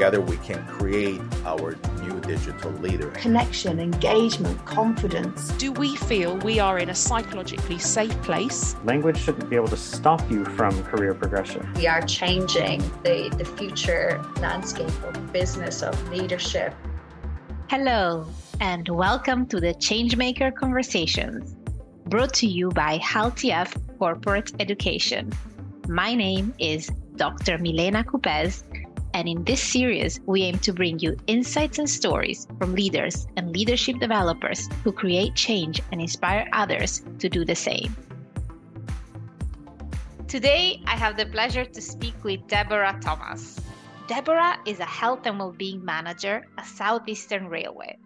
together we can create our new digital leader. Connection, engagement, confidence. Do we feel we are in a psychologically safe place? Language shouldn't be able to stop you from career progression. We are changing the, the future landscape of business, of leadership. Hello, and welcome to the Changemaker Conversations, brought to you by Hult EF Corporate Education. My name is Dr. Milena Coupez, and in this series, we aim to bring you insights and stories from leaders and leadership developers who create change and inspire others to do the same. Today, I have the pleasure to speak with Deborah Thomas. Deborah is a health and well-being manager at Southeastern Railway.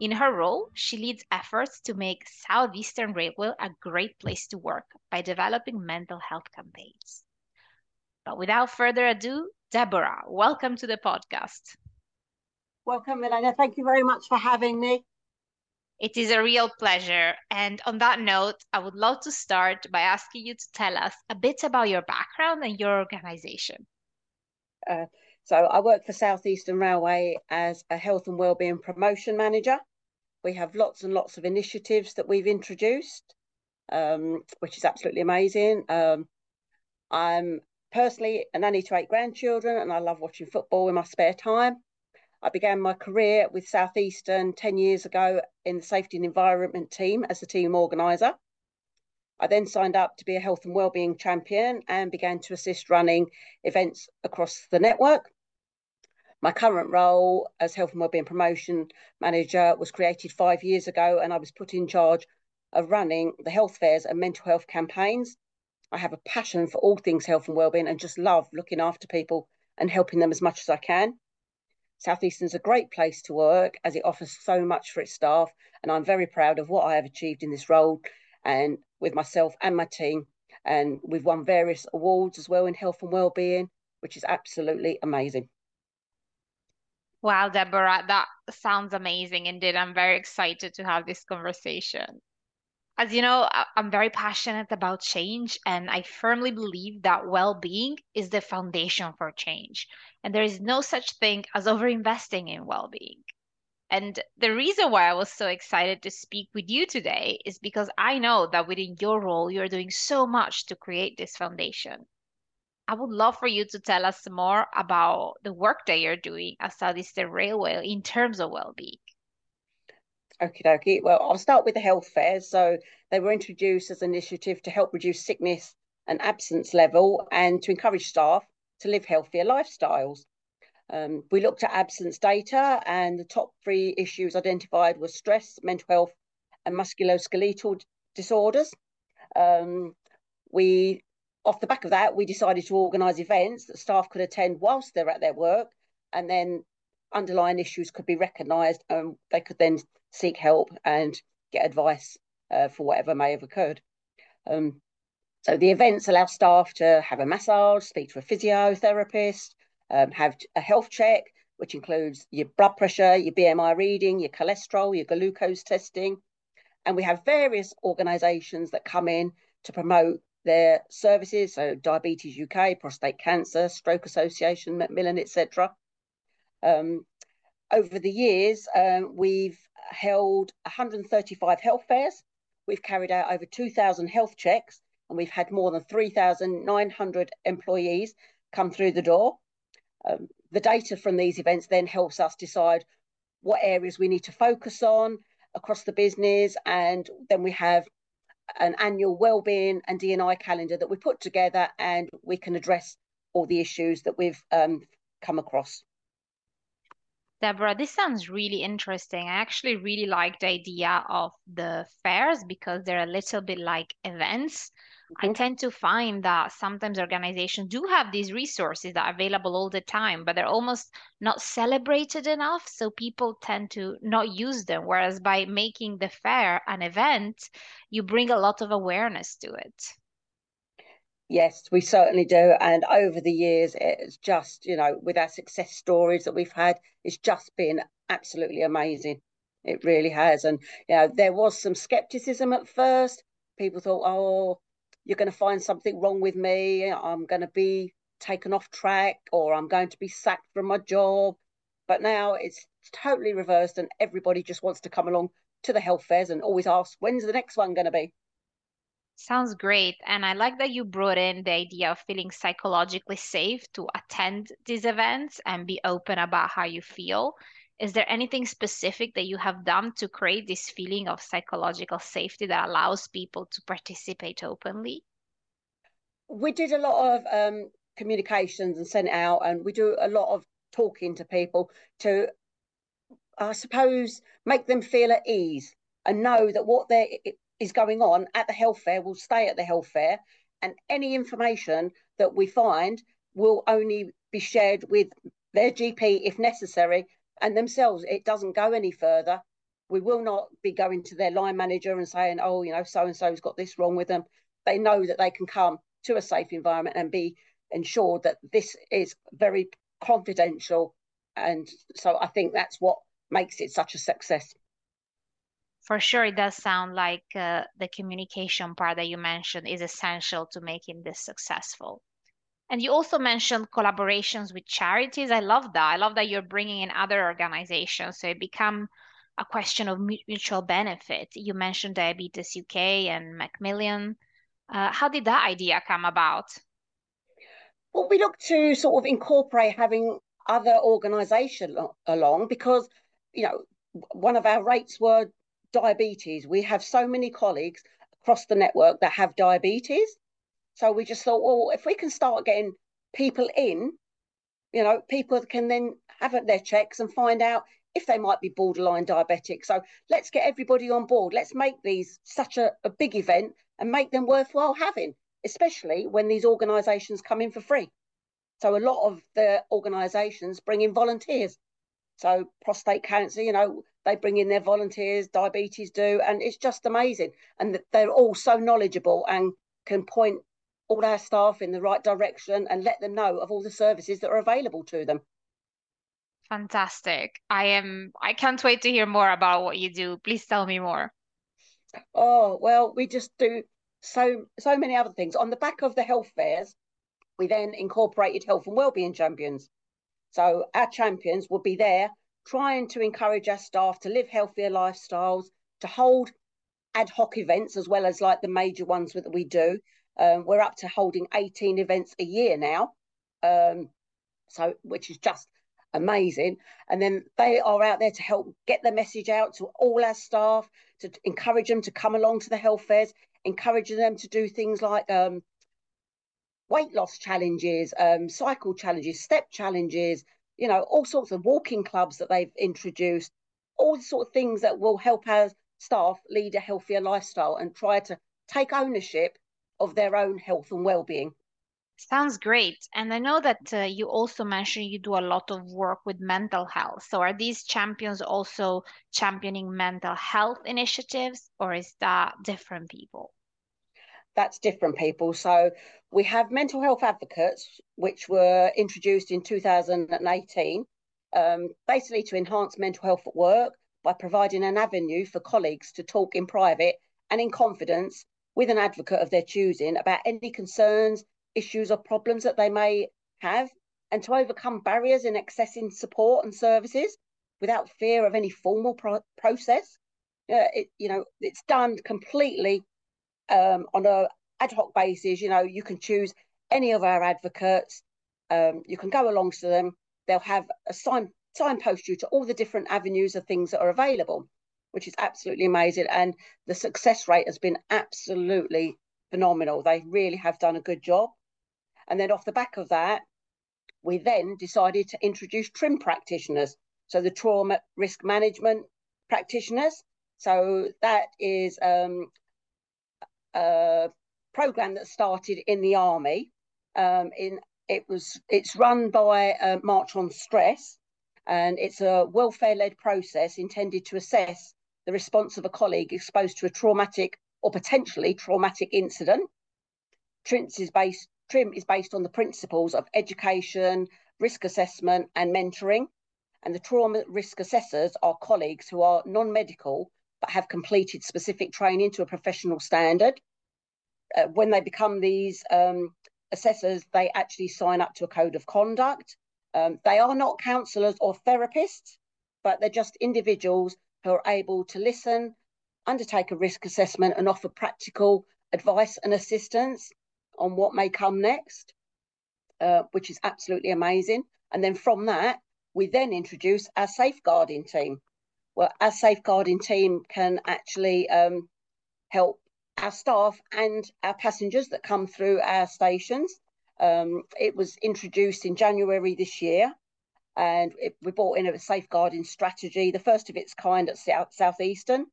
In her role, she leads efforts to make Southeastern Railway a great place to work by developing mental health campaigns. But without further ado, Deborah, welcome to the podcast. Welcome, Milena. Thank you very much for having me. It is a real pleasure. And on that note, I would love to start by asking you to tell us a bit about your background and your organization. Uh, so, I work for Southeastern Railway as a health and wellbeing promotion manager. We have lots and lots of initiatives that we've introduced, um, which is absolutely amazing. Um, I'm personally a nanny to eight grandchildren and I love watching football in my spare time. I began my career with Southeastern 10 years ago in the safety and environment team as the team organiser. I then signed up to be a health and wellbeing champion and began to assist running events across the network. My current role as health and wellbeing promotion manager was created five years ago and I was put in charge of running the health fairs and mental health campaigns I have a passion for all things health and wellbeing and just love looking after people and helping them as much as I can. Southeastern's a great place to work as it offers so much for its staff, and I'm very proud of what I have achieved in this role and with myself and my team. And we've won various awards as well in health and wellbeing, which is absolutely amazing. Wow, Deborah, that sounds amazing indeed. I'm very excited to have this conversation as you know, I'm very passionate about change, and I firmly believe that well being is the foundation for change. And there is no such thing as overinvesting in well being. And the reason why I was so excited to speak with you today is because I know that within your role, you're doing so much to create this foundation. I would love for you to tell us more about the work that you're doing at Southeastern Railway in terms of well being. Okie dokie. Well, I'll start with the health fairs. So they were introduced as an initiative to help reduce sickness and absence level and to encourage staff to live healthier lifestyles. Um, we looked at absence data, and the top three issues identified were stress, mental health, and musculoskeletal disorders. Um, we, off the back of that, we decided to organise events that staff could attend whilst they're at their work, and then underlying issues could be recognised, and they could then seek help and get advice uh, for whatever may have occurred. Um, so the events allow staff to have a massage, speak to a physiotherapist, um, have a health check, which includes your blood pressure, your BMI reading, your cholesterol, your glucose testing. And we have various organisations that come in to promote their services, so Diabetes UK, Prostate Cancer, Stroke Association, Macmillan, etc. Um, over the years, um, we've held 135 health fairs. We've carried out over 2,000 health checks, and we've had more than 3,900 employees come through the door. Um, the data from these events then helps us decide what areas we need to focus on across the business, and then we have an annual well-being and D&I calendar that we put together, and we can address all the issues that we've um, come across. Deborah, this sounds really interesting. I actually really like the idea of the fairs because they're a little bit like events. Mm-hmm. I tend to find that sometimes organizations do have these resources that are available all the time, but they're almost not celebrated enough. So people tend to not use them. Whereas by making the fair an event, you bring a lot of awareness to it. Yes, we certainly do. And over the years, it's just, you know, with our success stories that we've had, it's just been absolutely amazing. It really has. And, you know, there was some skepticism at first. People thought, oh, you're going to find something wrong with me. I'm going to be taken off track or I'm going to be sacked from my job. But now it's totally reversed and everybody just wants to come along to the health fairs and always ask, when's the next one going to be? Sounds great. And I like that you brought in the idea of feeling psychologically safe to attend these events and be open about how you feel. Is there anything specific that you have done to create this feeling of psychological safety that allows people to participate openly? We did a lot of um, communications and sent out, and we do a lot of talking to people to, I suppose, make them feel at ease and know that what there is going on at the health fair will stay at the health fair, and any information that we find will only be shared with their GP if necessary and themselves. It doesn't go any further. We will not be going to their line manager and saying, oh, you know, so and so's got this wrong with them. They know that they can come to a safe environment and be ensured that this is very confidential. And so I think that's what makes it such a success. For sure, it does sound like uh, the communication part that you mentioned is essential to making this successful. And you also mentioned collaborations with charities. I love that. I love that you're bringing in other organizations. So it become a question of mutual benefit. You mentioned Diabetes UK and Macmillan. Uh, how did that idea come about? Well, we look to sort of incorporate having other organisations along because, you know, one of our rates were diabetes. We have so many colleagues across the network that have diabetes. So we just thought, well, if we can start getting people in, you know, people can then have their checks and find out if they might be borderline diabetic. So let's get everybody on board. Let's make these such a, a big event and make them worthwhile having, especially when these organisations come in for free. So a lot of the organisations bring in volunteers. So prostate cancer, you know, they bring in their volunteers, diabetes do, and it's just amazing. And they're all so knowledgeable and can point all our staff in the right direction and let them know of all the services that are available to them. Fantastic. I am I can't wait to hear more about what you do. Please tell me more. Oh, well, we just do so so many other things. On the back of the health fairs, we then incorporated health and wellbeing champions. So our champions will be there trying to encourage our staff to live healthier lifestyles, to hold ad hoc events as well as like the major ones that we do, um, we're up to holding 18 events a year now, um, so which is just amazing. And then they are out there to help get the message out to all our staff, to encourage them to come along to the health fairs, encouraging them to do things like um, weight loss challenges, um, cycle challenges, step challenges, you know, all sorts of walking clubs that they've introduced, all the sort of things that will help our staff lead a healthier lifestyle and try to take ownership of their own health and well-being. Sounds great. And I know that uh, you also mentioned you do a lot of work with mental health. So are these champions also championing mental health initiatives or is that different people? That's different people. So we have mental health advocates, which were introduced in 2018, um, basically to enhance mental health at work by providing an avenue for colleagues to talk in private and in confidence with an advocate of their choosing about any concerns, issues, or problems that they may have, and to overcome barriers in accessing support and services without fear of any formal pro- process. Uh, it, you know, it's done completely um, on a ad hoc basis. You know, you can choose any of our advocates. Um, you can go along to them. They'll have a sign signpost you to all the different avenues of things that are available which is absolutely amazing. And the success rate has been absolutely phenomenal. They really have done a good job. And then off the back of that, we then decided to introduce TRIM practitioners. So the trauma risk management practitioners. So that is um, a program that started in the army. Um, in it was it's run by uh, March on Stress, and it's a welfare-led process intended to assess the response of a colleague exposed to a traumatic or potentially traumatic incident. TRIM is based, TRIM is based on the principles of education, risk assessment, and mentoring. And the trauma risk assessors are colleagues who are non medical but have completed specific training to a professional standard. Uh, when they become these um, assessors, they actually sign up to a code of conduct. Um, they are not counsellors or therapists, but they're just individuals who are able to listen, undertake a risk assessment, and offer practical advice and assistance on what may come next, uh, which is absolutely amazing. And then from that, we then introduce our safeguarding team. Well, our safeguarding team can actually um, help our staff and our passengers that come through our stations. Um, it was introduced in January this year, and it, we brought in a safeguarding strategy, the first of its kind at South Southeastern.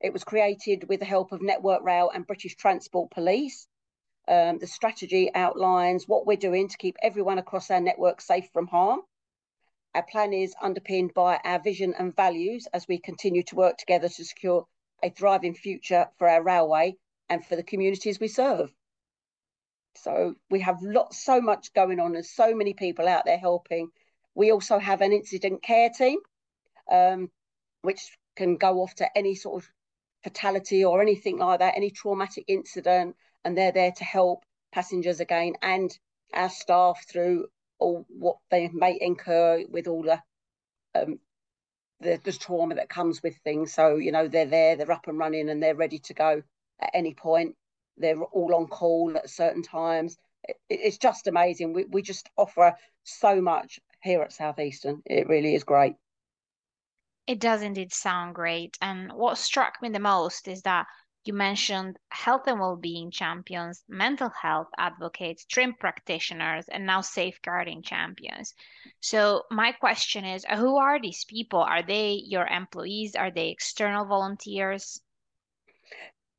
It was created with the help of Network Rail and British Transport Police. Um, the strategy outlines what we're doing to keep everyone across our network safe from harm. Our plan is underpinned by our vision and values as we continue to work together to secure a thriving future for our railway and for the communities we serve. So we have lots, so much going on, and so many people out there helping. We also have an incident care team, um, which can go off to any sort of fatality or anything like that, any traumatic incident, and they're there to help passengers again and our staff through all what they may incur with all the um, the, the trauma that comes with things. So you know they're there, they're up and running, and they're ready to go at any point. They're all on call at certain times. It, it's just amazing. We we just offer so much here at Southeastern. It really is great. It does indeed sound great. And what struck me the most is that you mentioned health and well-being champions, mental health advocates, TRIM practitioners, and now safeguarding champions. So my question is, who are these people? Are they your employees? Are they external volunteers?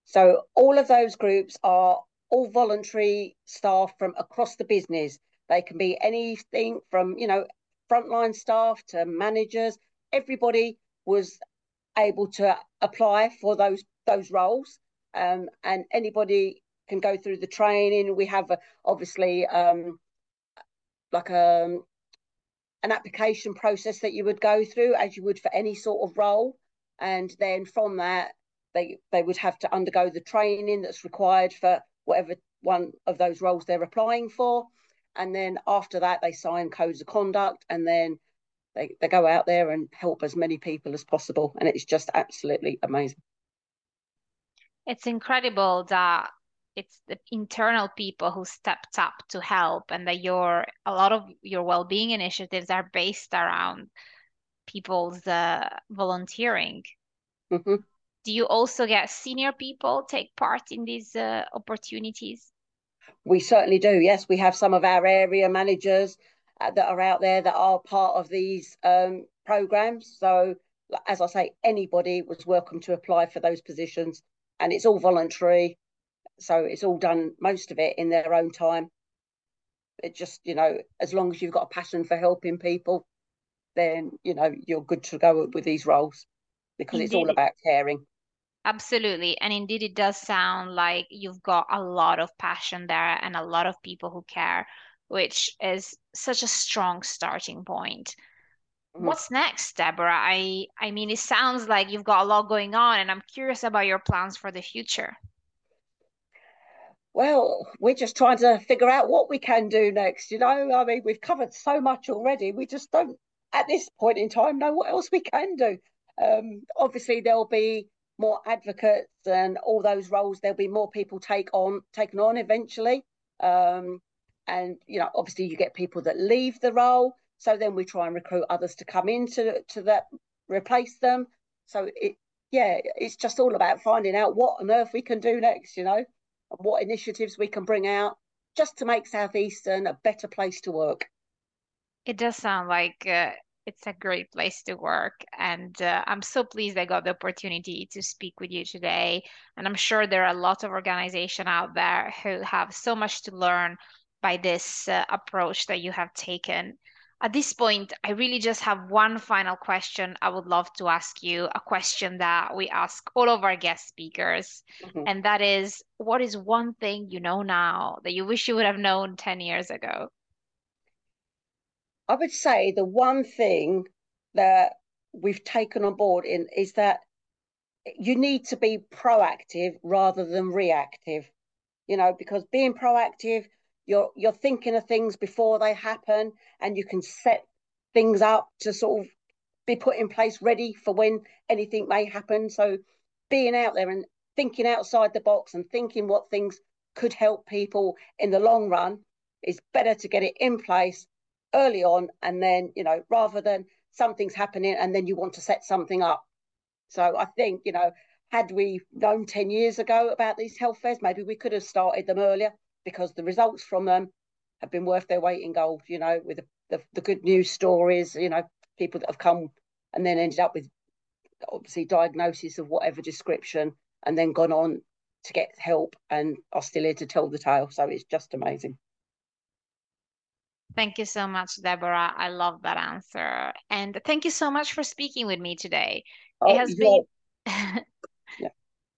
So all of those groups are all voluntary staff from across the business. They can be anything from, you know, frontline staff to managers, everybody was able to apply for those those roles, um, and anybody can go through the training. We have a, obviously um, like a um, an application process that you would go through as you would for any sort of role, and then from that they they would have to undergo the training that's required for whatever one of those roles they're applying for, and then after that they sign codes of conduct, and then they, they go out there and help as many people as possible. And it's just absolutely amazing. It's incredible that it's the internal people who stepped up to help and that your a lot of your well-being initiatives are based around people's uh, volunteering mm-hmm. do you also get senior people take part in these uh, opportunities we certainly do yes we have some of our area managers uh, that are out there that are part of these um, programs. So, as I say, anybody was welcome to apply for those positions, and it's all voluntary. So it's all done, most of it in their own time. It just, you know, as long as you've got a passion for helping people, then you know you're good to go with these roles because indeed. it's all about caring. Absolutely. And indeed, it does sound like you've got a lot of passion there and a lot of people who care which is such a strong starting point. Mm-hmm. What's next, Deborah? I I mean, it sounds like you've got a lot going on, and I'm curious about your plans for the future. Well, we're just trying to figure out what we can do next. You know, I mean, we've covered so much already. We just don't, at this point in time, know what else we can do. Um, obviously, there'll be more advocates and all those roles. There'll be more people take on taken on eventually. Um, and you know obviously you get people that leave the role so then we try and recruit others to come in to, to that replace them. So it yeah it's just all about finding out what on earth we can do next you know and what initiatives we can bring out just to make southeastern a better place to work. It does sound like uh, it's a great place to work and uh, i'm so pleased i got the opportunity to speak with you today. And i'm sure there are a lot of organizations out there who have so much to learn by this uh, approach that you have taken. At this point, I really just have one final question I would love to ask you, a question that we ask all of our guest speakers. Mm-hmm. And that is what is one thing you know now that you wish you would have known 10 years ago? I would say the one thing that we've taken on board in is that you need to be proactive rather than reactive. You know, because being proactive you're you're thinking of things before they happen and you can set things up to sort of be put in place ready for when anything may happen. So being out there and thinking outside the box and thinking what things could help people in the long run is better to get it in place early on and then you know rather than something's happening and then you want to set something up. So i think you know had we known 10 years ago about these health fairs maybe we could have started them earlier because the results from them have been worth their weight in gold you know with the, the, the good news stories you know people that have come and then ended up with obviously diagnosis of whatever description and then gone on to get help and are still here to tell the tale so it's just amazing Thank you so much, Deborah. I love that answer. And thank you so much for speaking with me today. oh, It has been.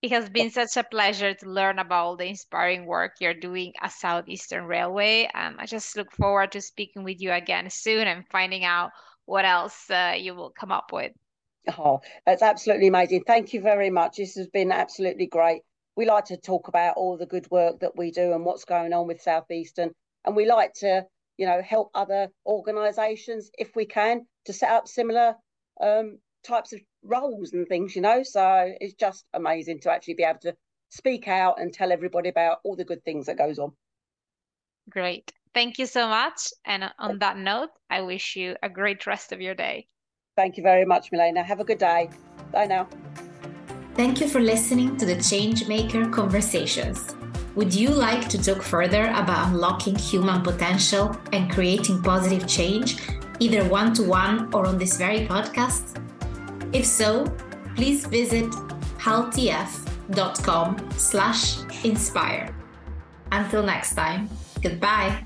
it has been such a pleasure to learn about the inspiring work you're doing at Southeastern Railway. Um, I just look forward to speaking with you again soon and finding out what else uh, you will come up with. Oh, that's absolutely amazing. Thank you very much. This has been absolutely great. We like to talk about all the good work that we do and what's going on with Southeastern. And we like to, you know, help other organisations if we can to set up similar um, types of roles and things, you know. So it's just amazing to actually be able to speak out and tell everybody about all the good things that goes on. Great. Thank you so much. And on that note, I wish you a great rest of your day. Thank you very much, Milena. Have a good day. Bye now. Thank you for listening to the Changemaker Conversations. Would you like to talk further about unlocking human potential and creating positive change, either one to one or on this very podcast? If so, please visit hultef.com slash inspire. Until next time, goodbye.